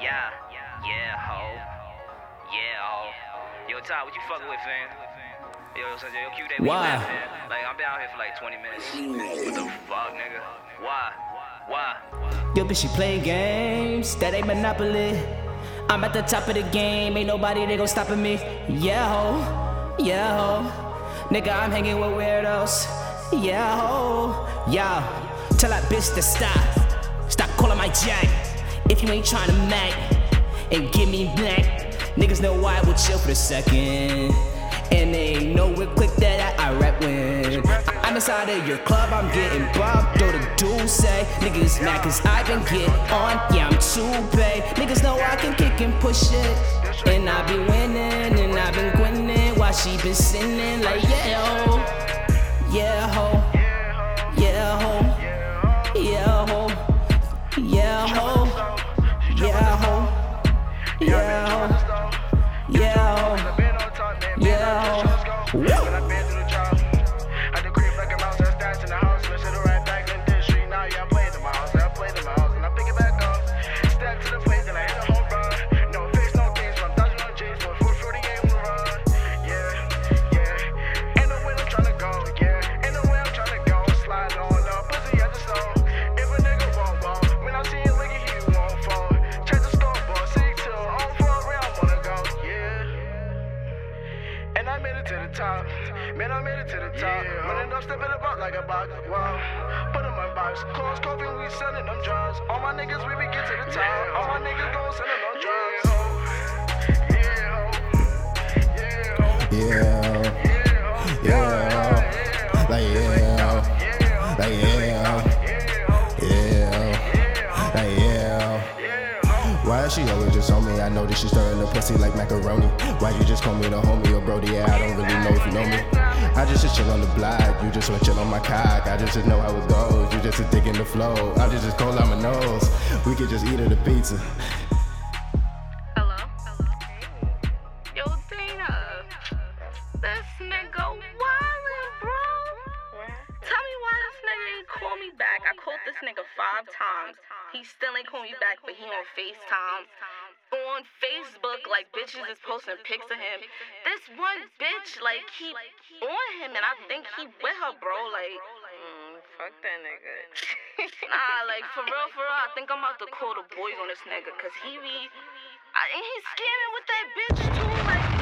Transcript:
Yeah, yeah, ho. Yeah, ho. Yo, Ty, what you fucking with, fam? Yo, yo, yo, Qday, Why? Why? Man? Like, I've been out here for like 20 minutes. What the fuck, nigga? Why? Why? Yo, bitch, she playing games, that ain't Monopoly. I'm at the top of the game, ain't nobody they gon' stopping me. Yeah, ho, yeah, ho. Nigga, I'm hanging with weirdos. Yeah, ho, yeah. Tell that bitch to stop. Stop calling my jack. If you ain't tryna mac and give me black, niggas know why I will chill for a second. And they know what click that I, I rap when. I'm inside of your club, I'm getting bumped, or the dude say. Niggas mad cause I been get on, yeah, I'm too paid. Niggas know I can kick and push it. And I be winning, and I been winning while she been sinning. Like. Yeah, Parabéns, made it to the top. Man, I made it to the top. Running up, stepping about like a box. Wow. Put 'em in my box. Close coffee, we selling them drugs. All my niggas, we be get to the top. All my niggas gon' selling them drugs. Yeah, ho. Yeah, ho. Yeah, Why is she always just on me? I know that she stirring the pussy like macaroni. Why you just call me the homie or Brody? Yeah, I don't really know if you know me. I just a chill on the block, you just wanna chill on my cock. I just know how it goes, you just a dick in the flow. I just just cold on my nose. We could just eat her the pizza. He still ain't calling me back, but he on FaceTime. On Facebook, like bitches is posting pics of him. This one bitch, like he on him, and I think he with her, bro. Like, mm, fuck that nigga. nah, like for real, for real. I think I'm about to call the boys on this nigga, cause he be, I, and he's scamming with that bitch too. Like,